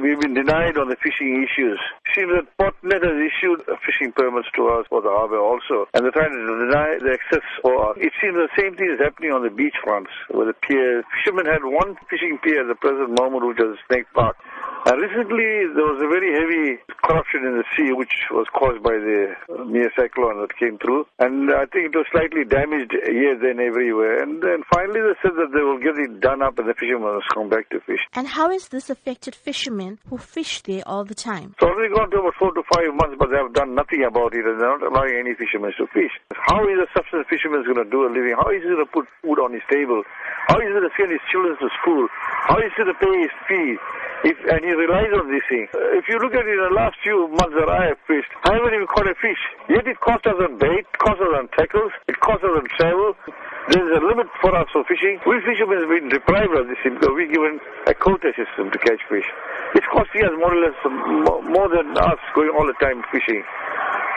we've been denied on the fishing issues. Seems that Portnet has issued fishing permits to us for the harbour also, and they're trying to deny the access for us. It seems the same thing is happening on the beach fronts, where the pier. Fishermen had one fishing pier at the present moment, which was Snake Park. And recently, there was a very heavy corruption in the sea, which was caused by the near cyclone that came through. And I think it was slightly damaged here, then, everywhere. And then finally, they said that they will get it done up and the fishermen will come back to fish. And how has this affected fishermen who fish there all the time? It's already gone to about four to five months, but they have done nothing about it, and they're not allowing any fishermen to fish. How is a subsistence fisherman going to do a living? How is he going to put food on his table? How is he going to send his children to school? How is he going to pay his fee? If, and he relies on this thing. If you look at it in the last few months that I have fished, I haven't even caught a fish. Yet it costs us on bait, it costs us on tackles, it costs us on travel. There's a limit for us for fishing. We fishermen have been deprived of this thing because we're given a quota system to catch fish. It's costing us more or less more than us going all the time fishing.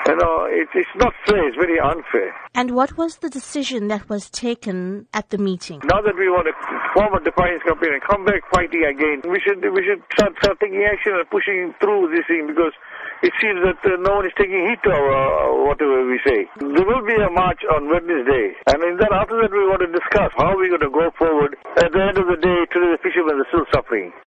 You know, it, it's not fair. It's very unfair. And what was the decision that was taken at the meeting? Now that we want to form a defiance campaign and come back fighting again, we should we should start, start taking action and pushing through this thing because it seems that uh, no one is taking heed to our, uh, whatever we say. There will be a march on Wednesday, and in that after that we want to discuss how we're going to go forward. At the end of the day, today the fishermen are still suffering.